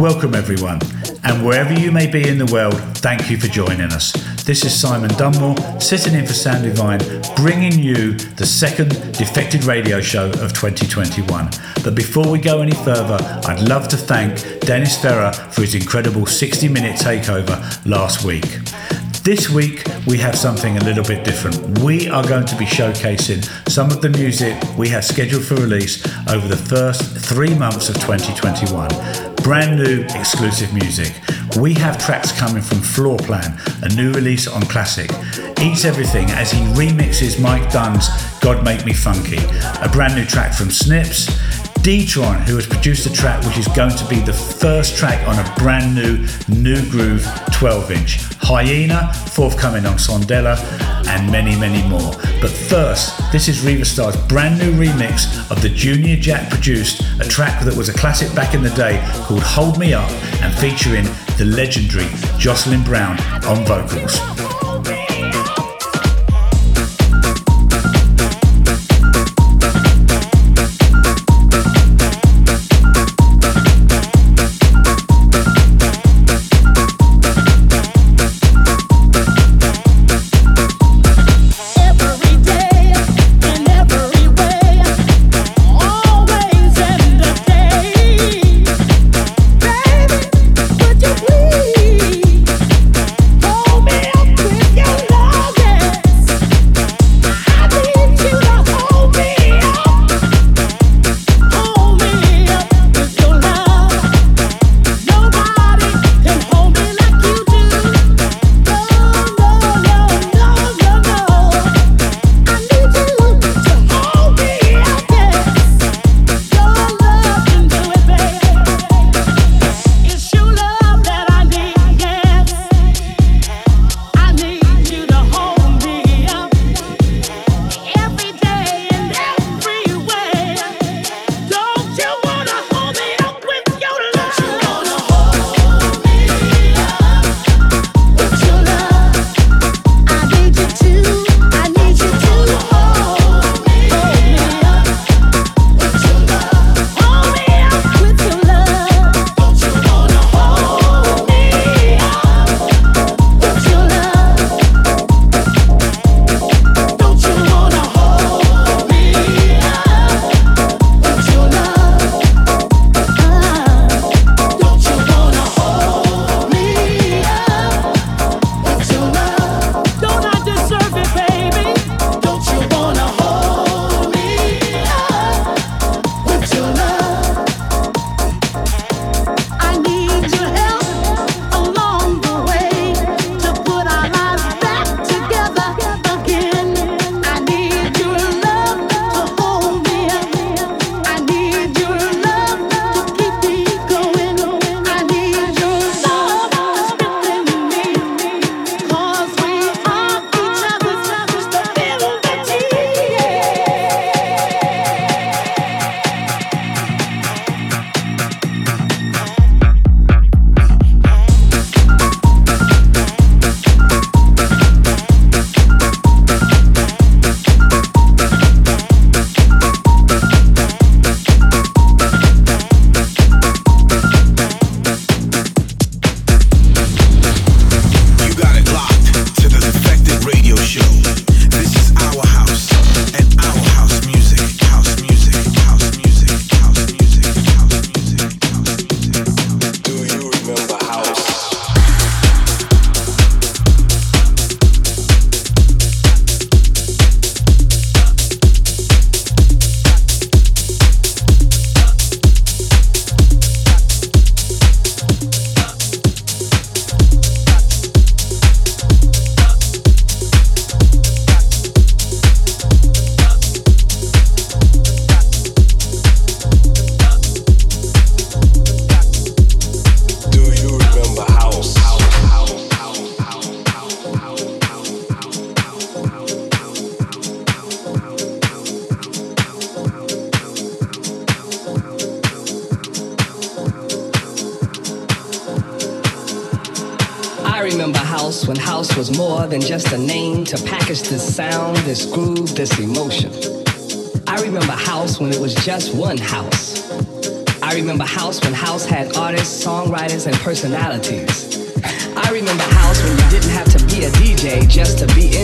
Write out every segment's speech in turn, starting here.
Welcome, everyone, and wherever you may be in the world, thank you for joining us. This is Simon Dunmore, sitting in for Sam Divine, bringing you the second Defected Radio Show of 2021. But before we go any further, I'd love to thank Dennis Ferrer for his incredible 60 minute takeover last week. This week, we have something a little bit different. We are going to be showcasing some of the music we have scheduled for release over the first three months of 2021. Brand new exclusive music. We have tracks coming from Floorplan, a new release on Classic. Eats Everything as he remixes Mike Dunn's God Make Me Funky, a brand new track from Snips. Deetron, who has produced a track which is going to be the first track on a brand new Nu Groove 12 inch. Hyenah, forthcoming on Sondela, and many, many more. But first, this is Riva Starr's brand new remix of the Junior Jack produced a track that was a classic back in the day called Hold Me Up and featuring the legendary Jocelyn Brown on vocals. to be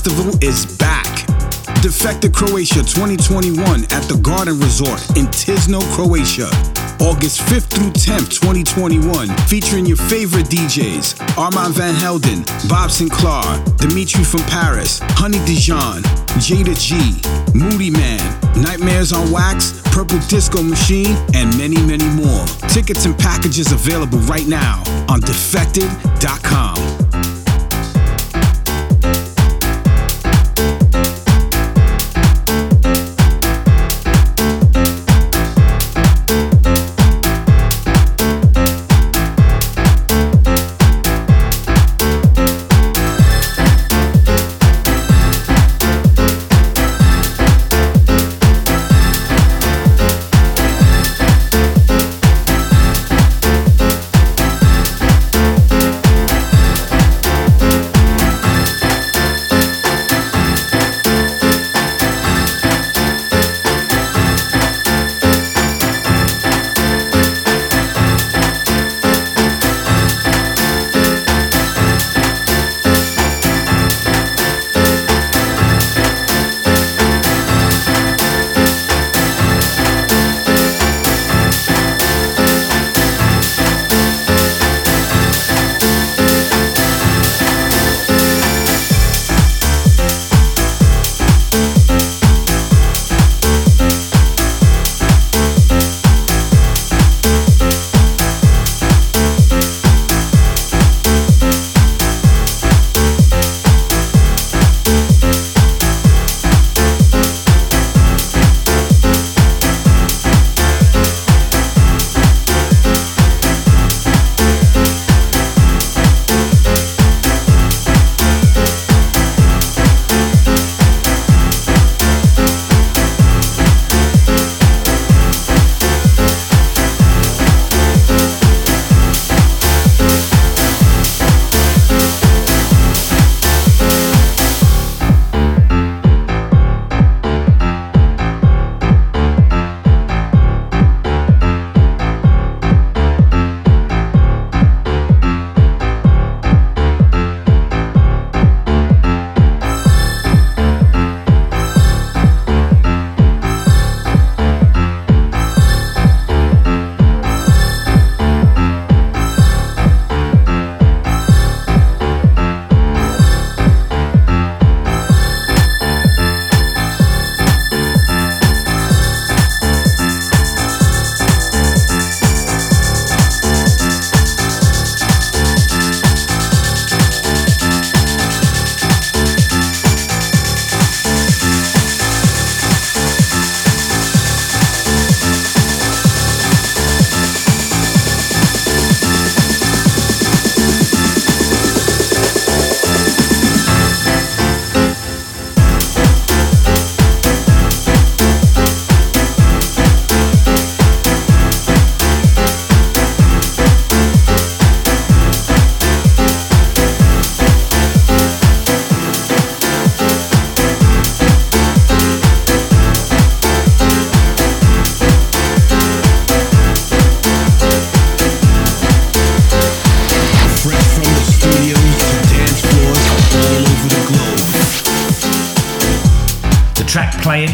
Festival is back. Defected Croatia 2021 at the Garden Resort in Tisno, Croatia. August 5th through 10th, 2021, featuring your favorite DJs Armand Van Helden, Bob Sinclar, Dimitri from Paris, Honey Dijon, Jayda G, Moodymann, Nightmares on Wax, Purple Disco Machine, and many, many more. Tickets and packages available right now on defected.com.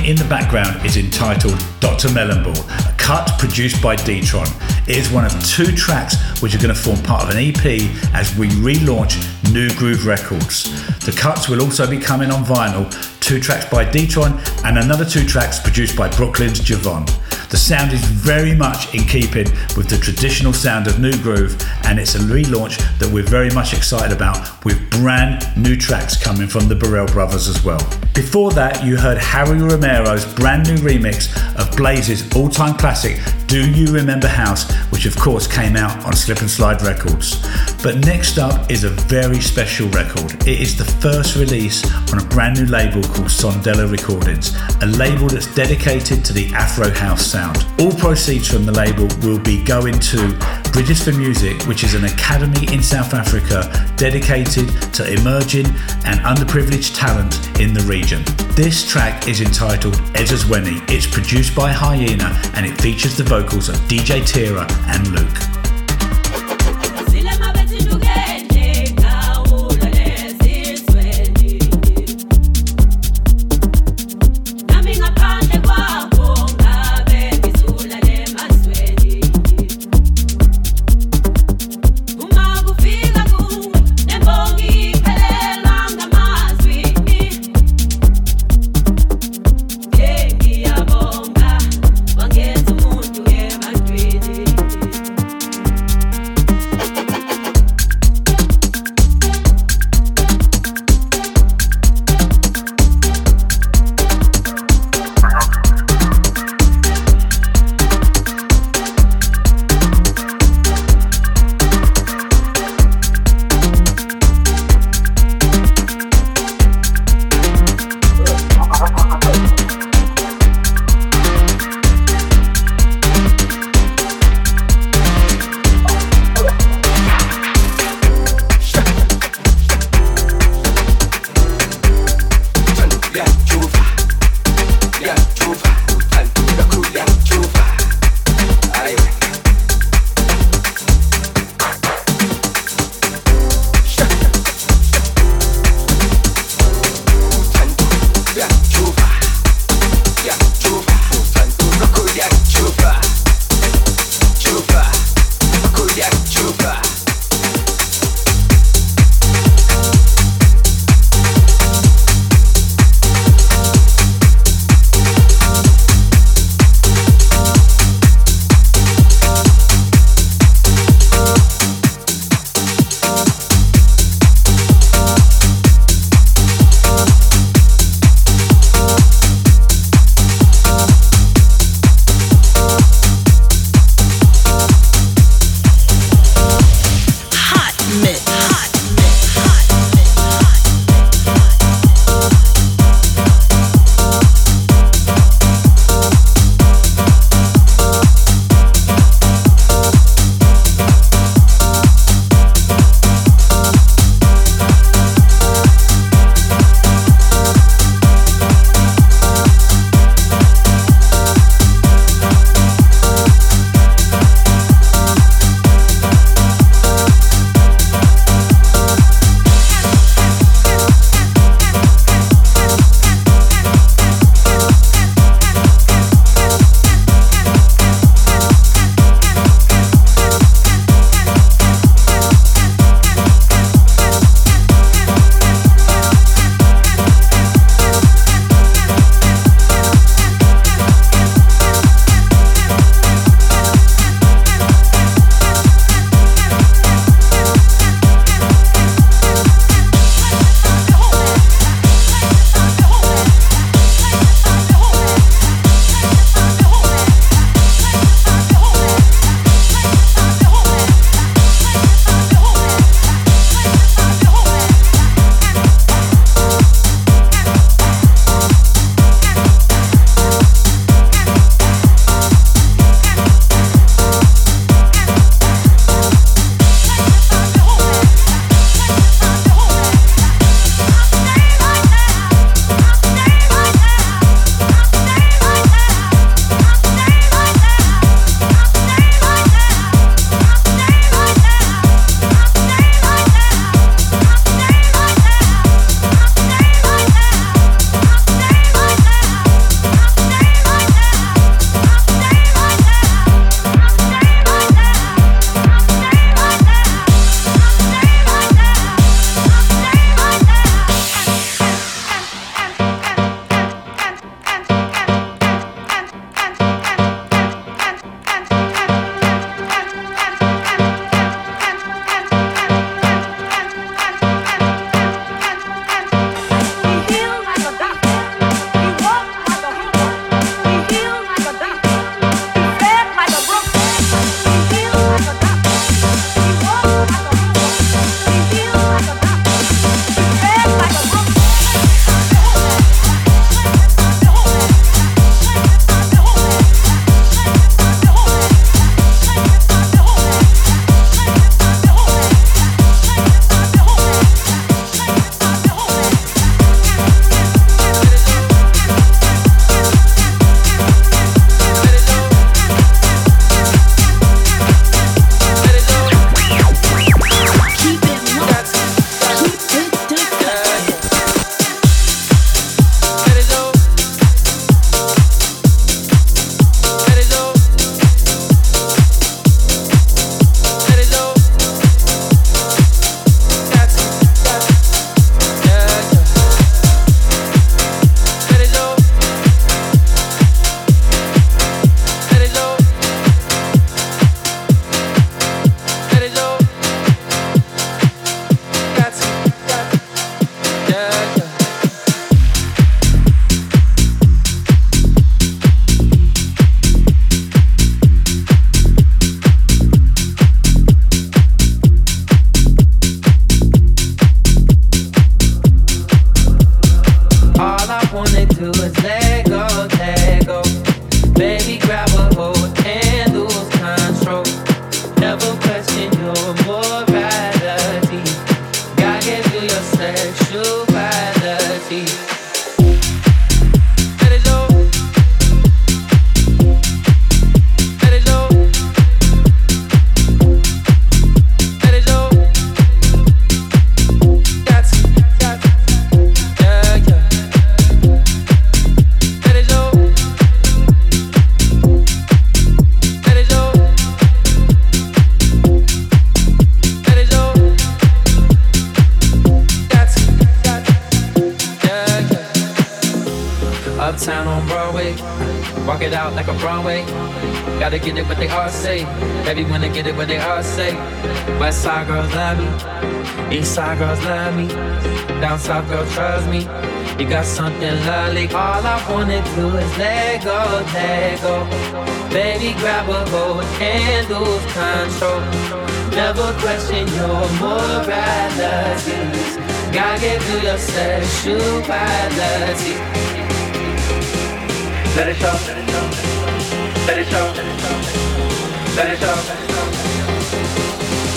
in the background is entitled Dr. Melonball, a cut produced by Deetron. It is one of two tracks which are going to form part of an EP as we relaunch Nu Groove Records. The cuts will also be coming on vinyl, two tracks by Deetron and another two tracks produced by Brooklyn's Jovonn. The sound is very much in keeping with the traditional sound of Nu Groove, and it's a relaunch that we're very much excited about with brand new tracks coming from the Burrell brothers as well. Before that, you heard Harry Romero's brand new remix of Blaze's all time classic, Do You Remember House, which of course came out on Slip and Slide Records. But next up is a very special record. It is the first release on a brand new label called Sondela Recordings, a label that's dedicated to the Afro House sound. All proceeds from the label will be going to Bridges for Music, which is an academy in South Africa dedicated to emerging and underprivileged talent in the region. This track is entitled Ezizweni. It's produced by Hyenah and it features the vocals of DJ Tira and Luke. Side girls love me. East side girls love me. Down south girls trust me. You got something lovely. All I wanna do is let go, let go. Baby, grab a hold and lose control. Never question your moralities. Gotta get through your sexuality. Let it show. Let it show. Let it show.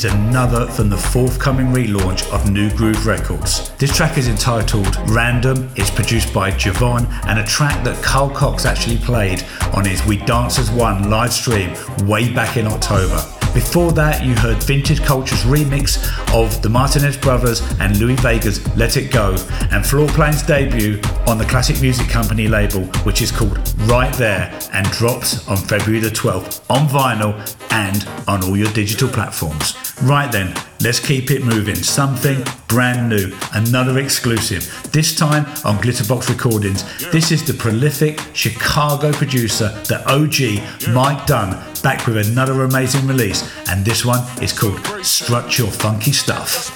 Is another from the forthcoming relaunch of Nu Groove Records. This track is entitled Random, it's produced by Jovonn, and a track that Carl Cox actually played on his We Dance as One live stream way back in October. Before that, you heard Vintage Culture's remix of the Martinez Brothers and Louie Vega's Let It Go, and Floorplan's debut on the Classic Music Company label, which is called Right There and drops on February the 12th on vinyl and on all your digital platforms. Right then, let's keep it moving. Something brand new, another exclusive. This time on Glitterbox Recordings. This is the prolific Chicago producer, the OG Mike Dunn, back with another amazing release, and this one is called Strut Your Funky Stuff.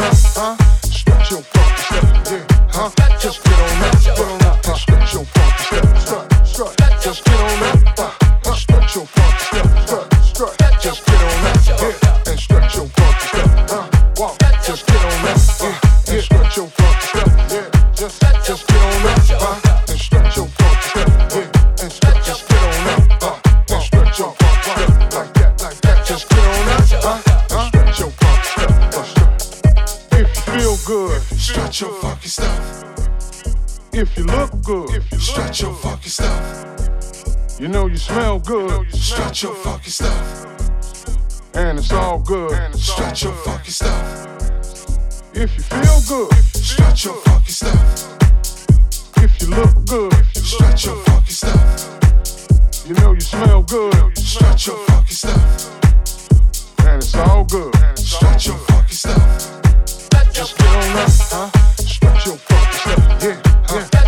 huh? Stretch your You know you smell good. Stretch your funky stuff. And it's all good. Stretch your funky stuff. If you feel good, stretch your funky stuff. If you look good, stretch your funky stuff. You know you smell good. Stretch your funky stuff. And it's all good. Stretch your funky stuff. Just get on up, huh? Stretch your funky stuff. Yeah.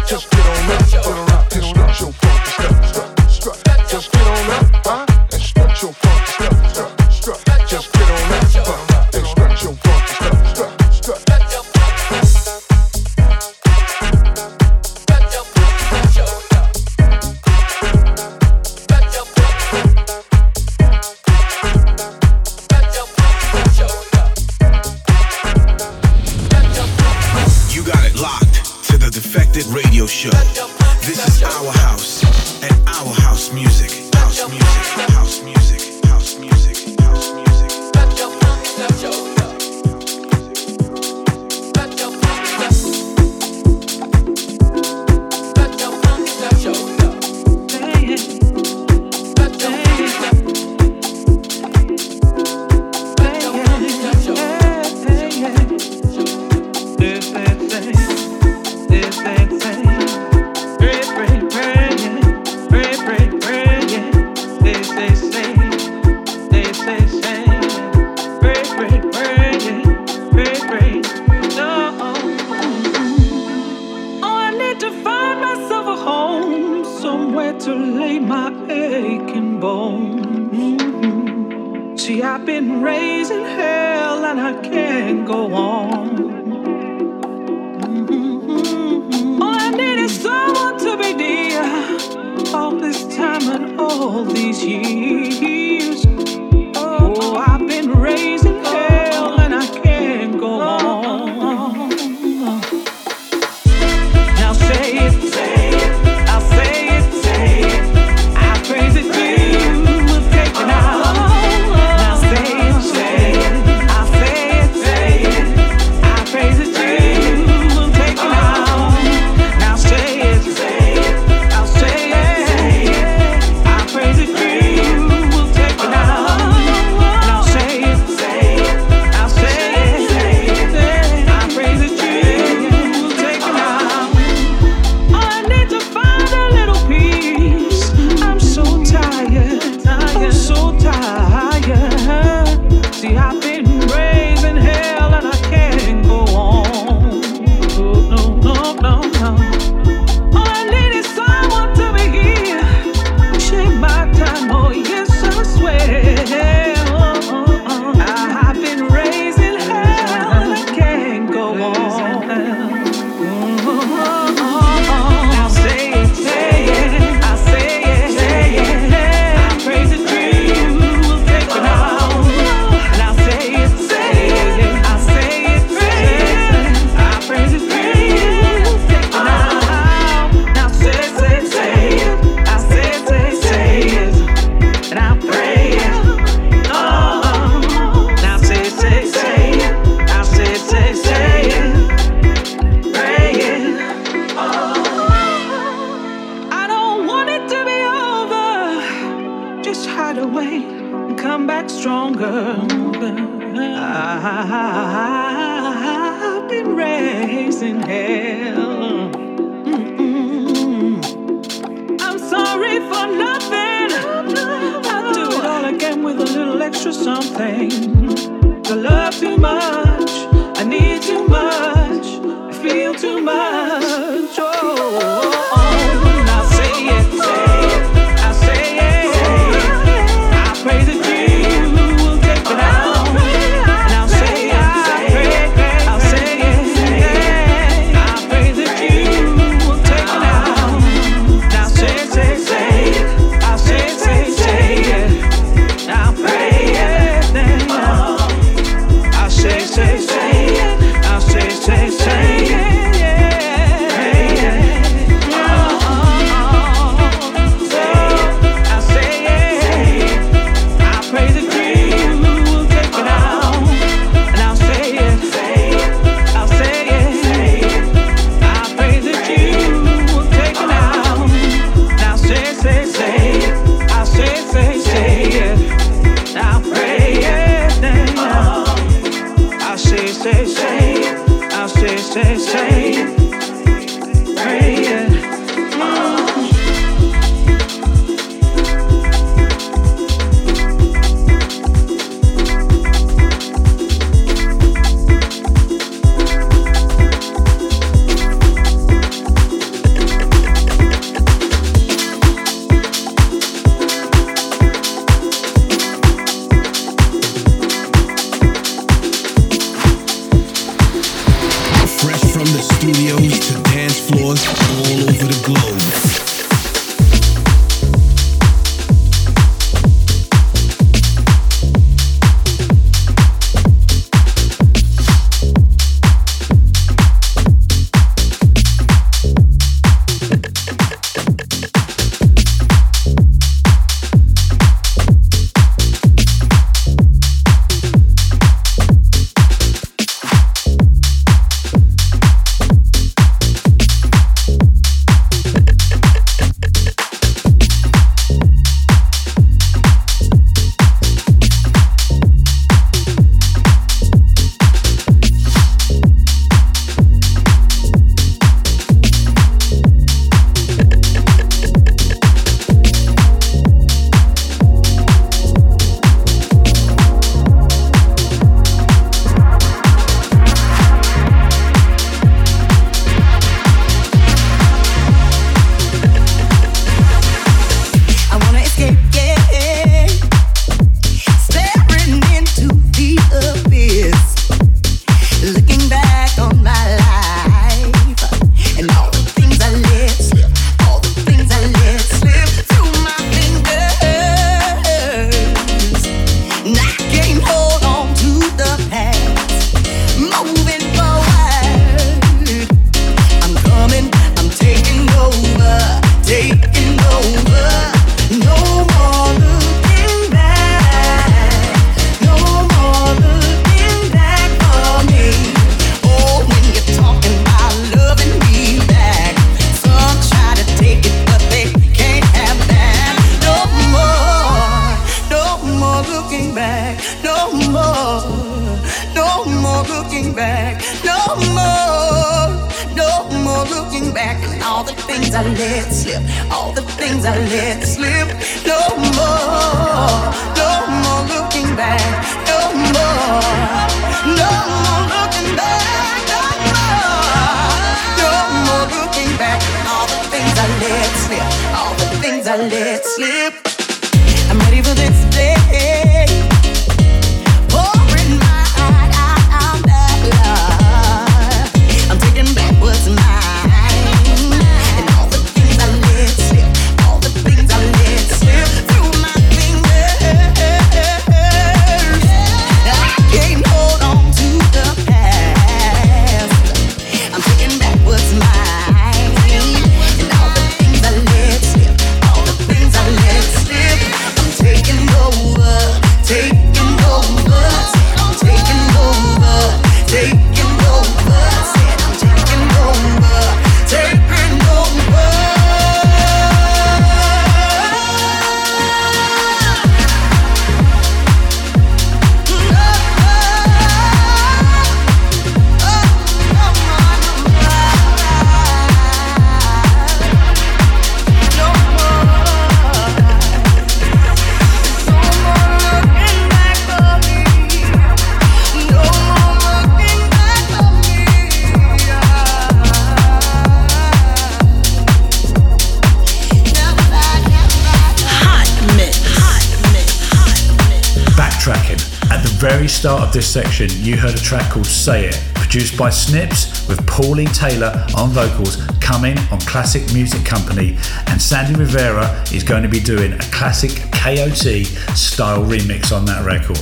Start of this section, you heard a track called Say It, produced by Snips with Pauline Taylor on vocals coming on Classic Music Company, and Sandy Rivera is going to be doing a classic KOT style remix on that record.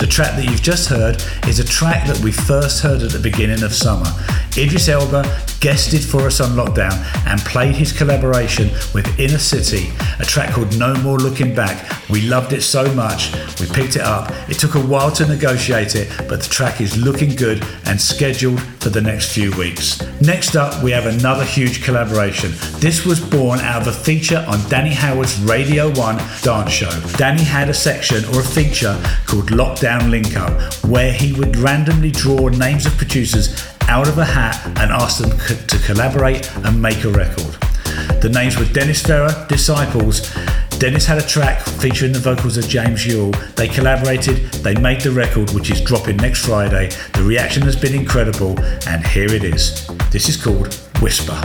The track that you've just heard is a track that we first heard at the beginning of summer. Idris Elba guested for us on lockdown and played his collaboration with Inner City, a track called No More Looking Back. We loved it so much, we picked it up. It took a while to negotiate it, but the track is looking good and scheduled for the next few weeks. Next up, we have another huge collaboration. This was born out of a feature on Danny Howard's Radio 1 dance show. Danny had a section or a feature called Lockdown Link Up, where he would randomly draw names of producers out of a hat and ask them to collaborate and make a record. The names were Dennis Ferrer, Disciples. Dennis had a track featuring the vocals of James Yuill. They collaborated, they made the record, which is dropping next Friday. The reaction has been incredible, and here it is. This is called Whisper.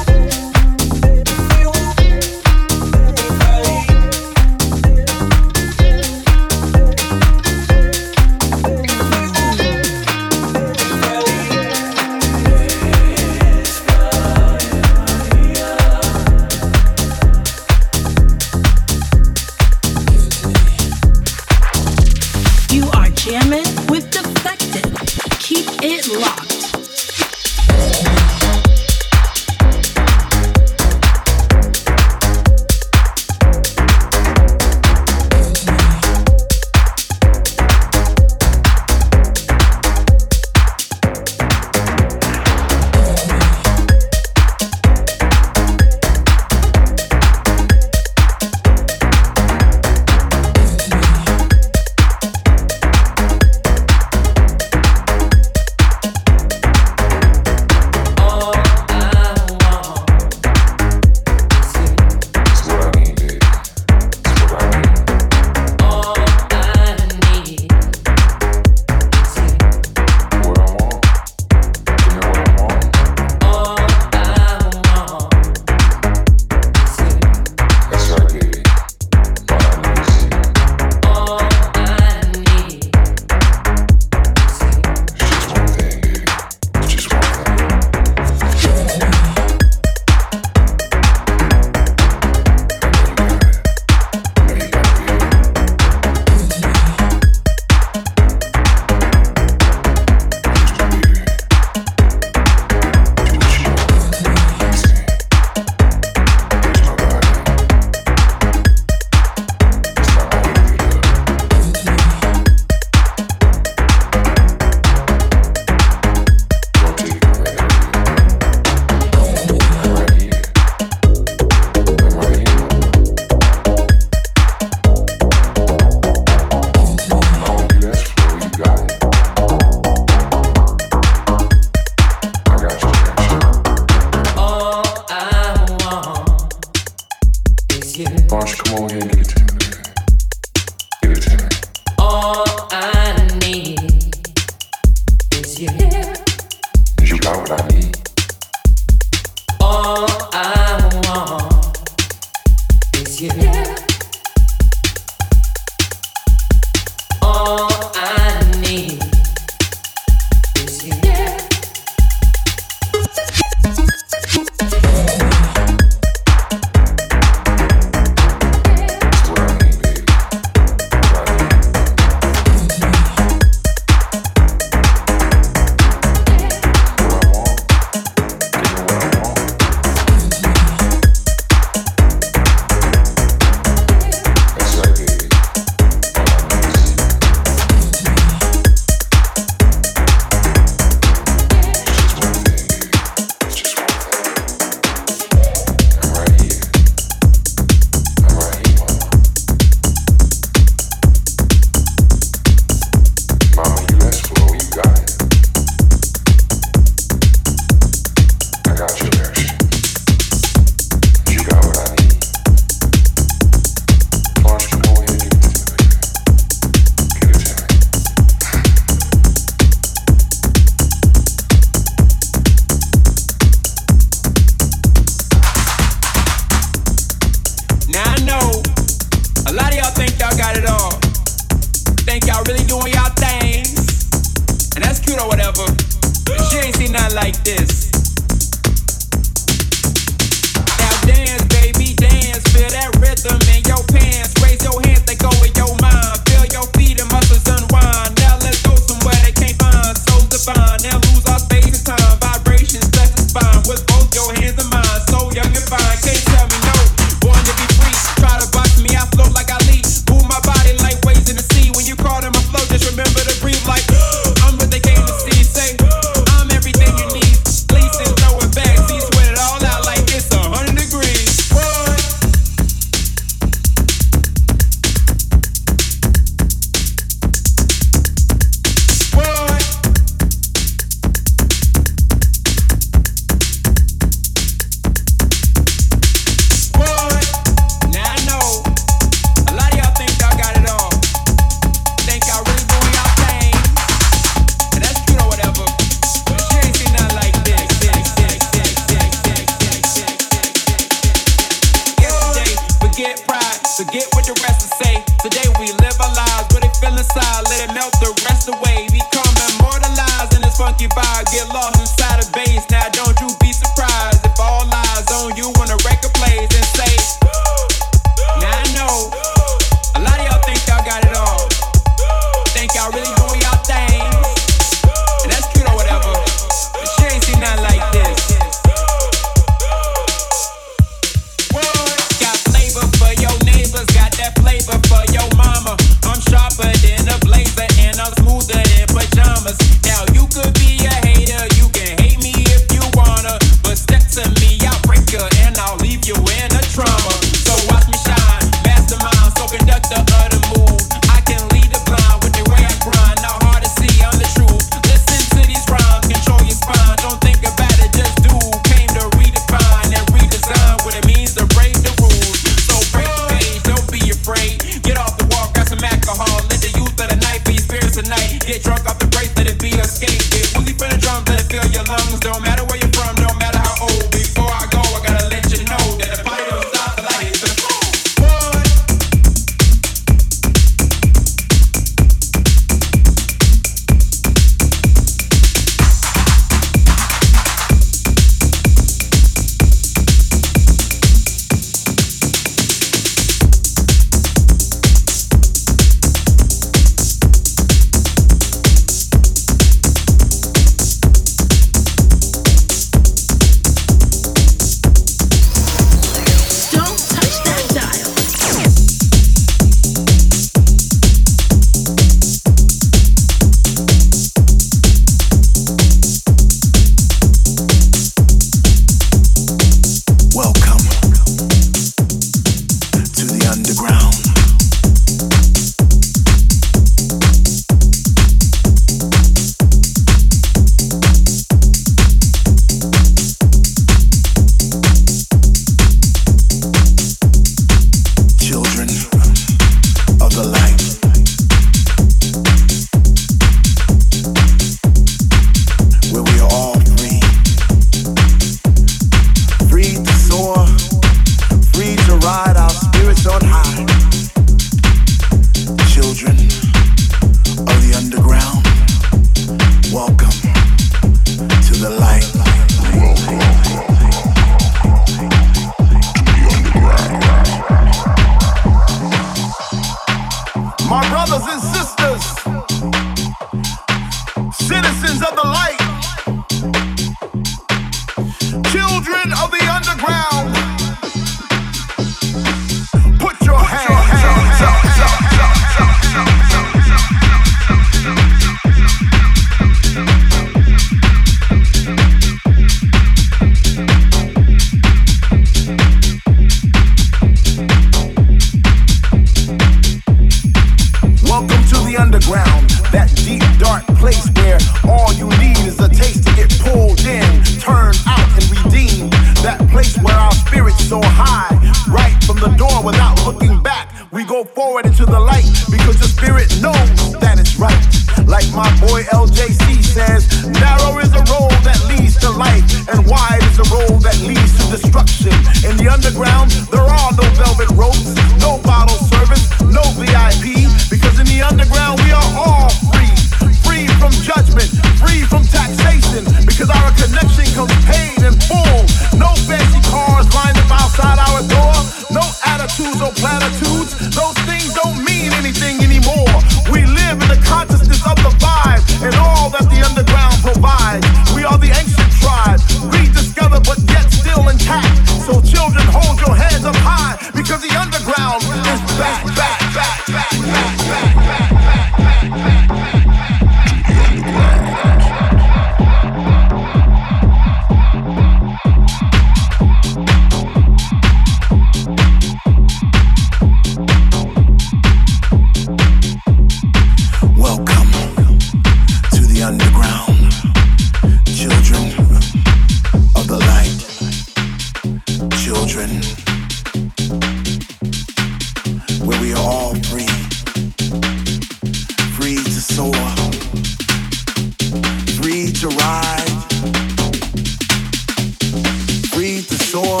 Free to soar,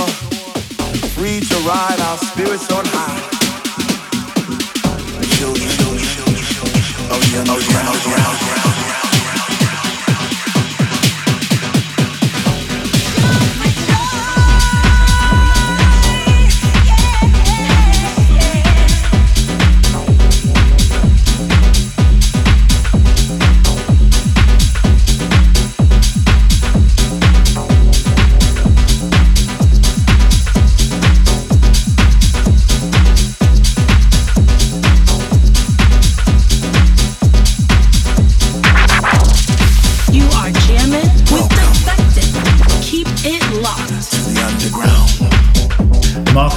free to ride our spirits on high. Children, of the underground.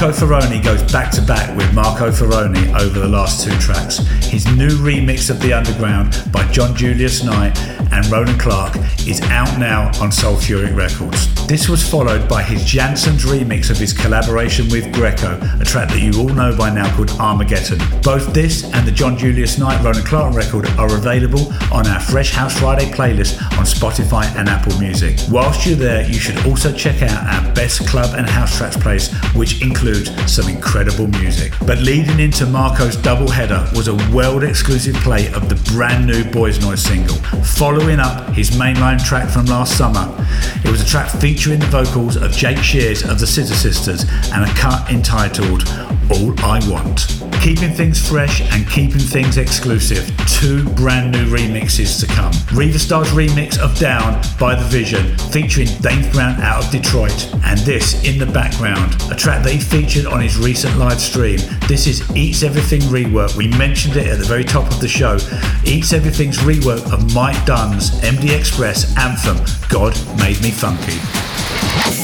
Marco Faraone goes back to back with Marco Faraone over the last two tracks. His new remix of The Underground by John Julius Knight and Roland Clark is out now on Soulfuric Records. This was followed by his Jansons remix of his collaboration with Greeko, a track that you all know by now called Armaghetton. Both this and the John Julius Knight Roland Clark record are available on our Fresh House Friday playlist Spotify and Apple Music. Whilst you're there, you should also check out our best club and house tracks place, which includes some incredible music. But leading into Marco's double header was a world exclusive play of the brand new Boys Noize single, following up his mainline track from last summer. It was a track featuring the vocals of Jake Shears of the Scissor Sisters and a cut entitled All I Want. Keeping things fresh and keeping things exclusive, two brand new remixes to come. Riva Starr's remix of Down by The Vision, featuring Dames Brown out of Detroit, and this in the background, a track that he featured on his recent live stream. This is Eats Everything rework. We mentioned it at the very top of the show. Eats Everything's rework of Mike Dunn's MD X-SPRESS anthem, God Made Made me Phunky.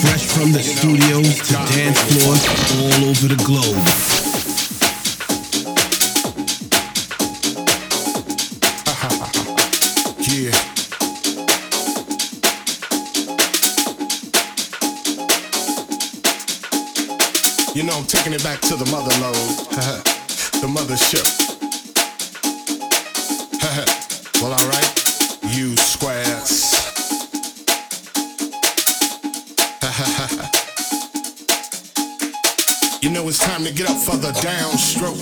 Fresh from the studios to dance floors all over the globe. Yeah. You know, I'm taking it back to the mother load, the mothership. To get up for the downstroke.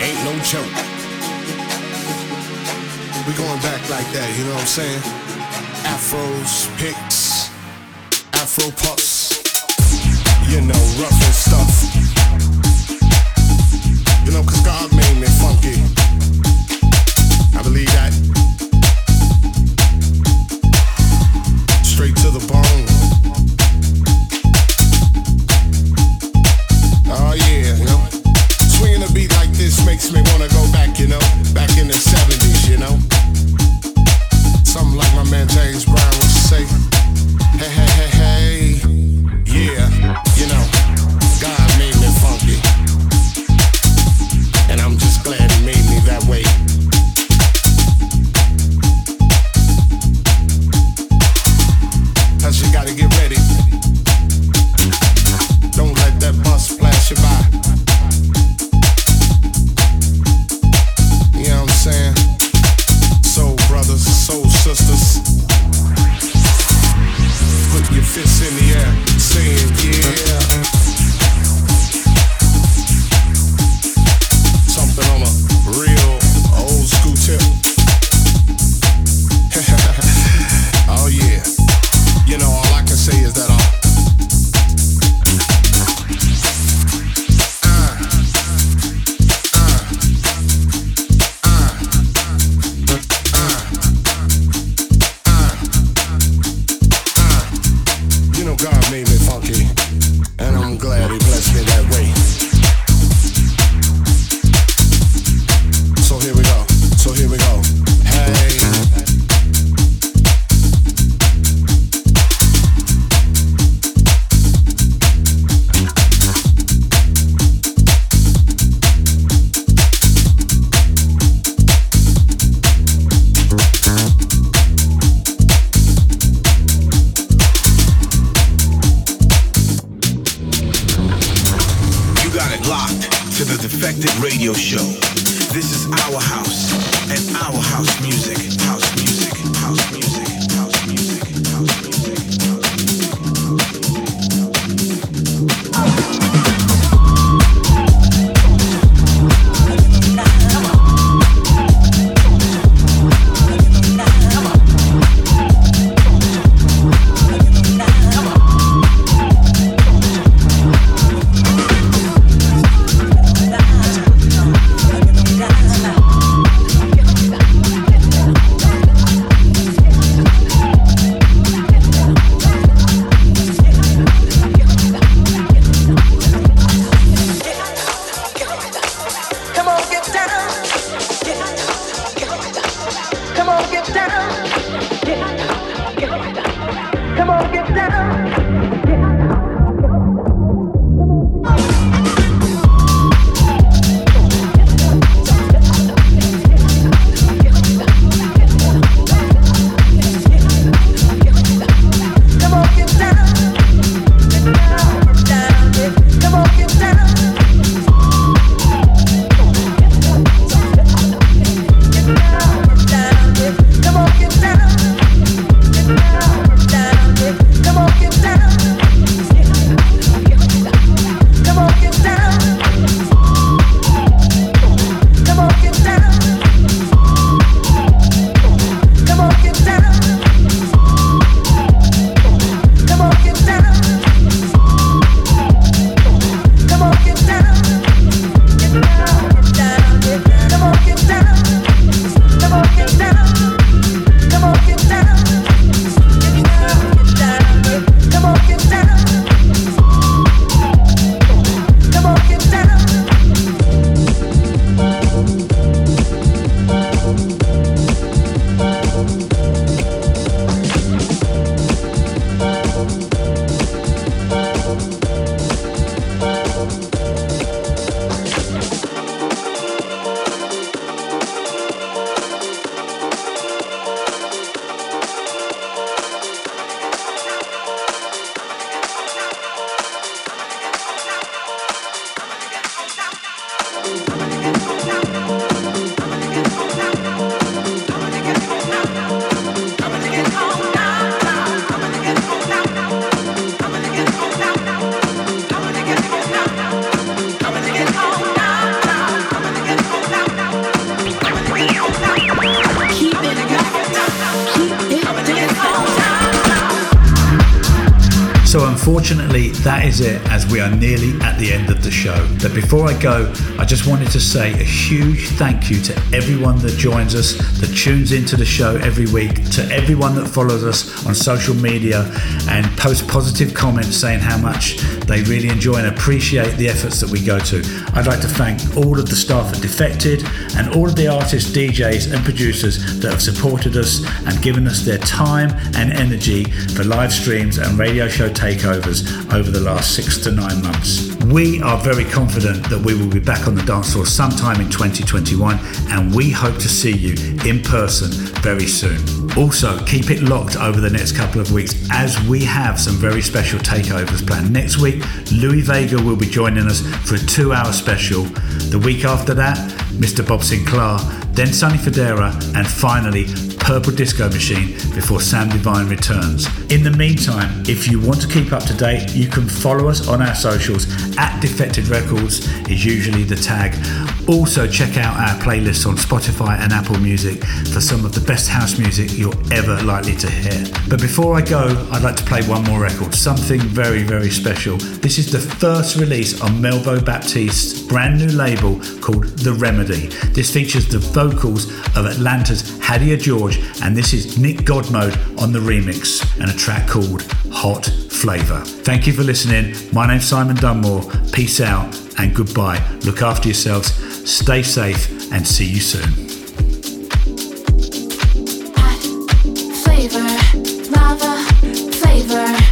Ain't no joke. We going back like that, you know what I'm saying? Afros, picks, Afro puffs, unfortunately, that is it as we are nearly at the end of the show. But before I go, I just wanted to say a huge thank you to everyone that joins us, that tunes into the show every week, to everyone that follows us on social media and posts positive comments saying how much they really enjoy and appreciate the efforts that we go to. I'd like to thank all of the staff at Defected and all of the artists, DJs, and producers that have supported us and given us their time and energy for live streams and radio show takeovers over the last six to nine months. We are very confident that we will be back on the dance floor sometime in 2021 and we hope to see you in person very soon. Also, keep it locked over the next couple of weeks as we have some very special takeovers planned. Next week, Louie Vega will be joining us for a two hour special. The week after that, Mr. Bob Sinclar, then Sonny Fodera, and finally Purple Disco Machine before Sam Divine returns. In the meantime, if you want to keep up to date, you can follow us on our socials at Defected Records is usually the tag. Also check out our playlists on Spotify and Apple Music for some of the best house music you're ever likely to hear. But before I go, I'd like to play one more record, something very, very special. This is the first release on Melvo Baptiste's brand new label called The Remedy. This features the vocals of Atlanta's Hadiya George, and this is Nick Godmode on the remix and a track called Hot Flavor. Thank you for listening. My name's Simon Dunmore. Peace out and goodbye. Look after yourselves, stay safe, and see you soon. Hot flavor, lava flavor.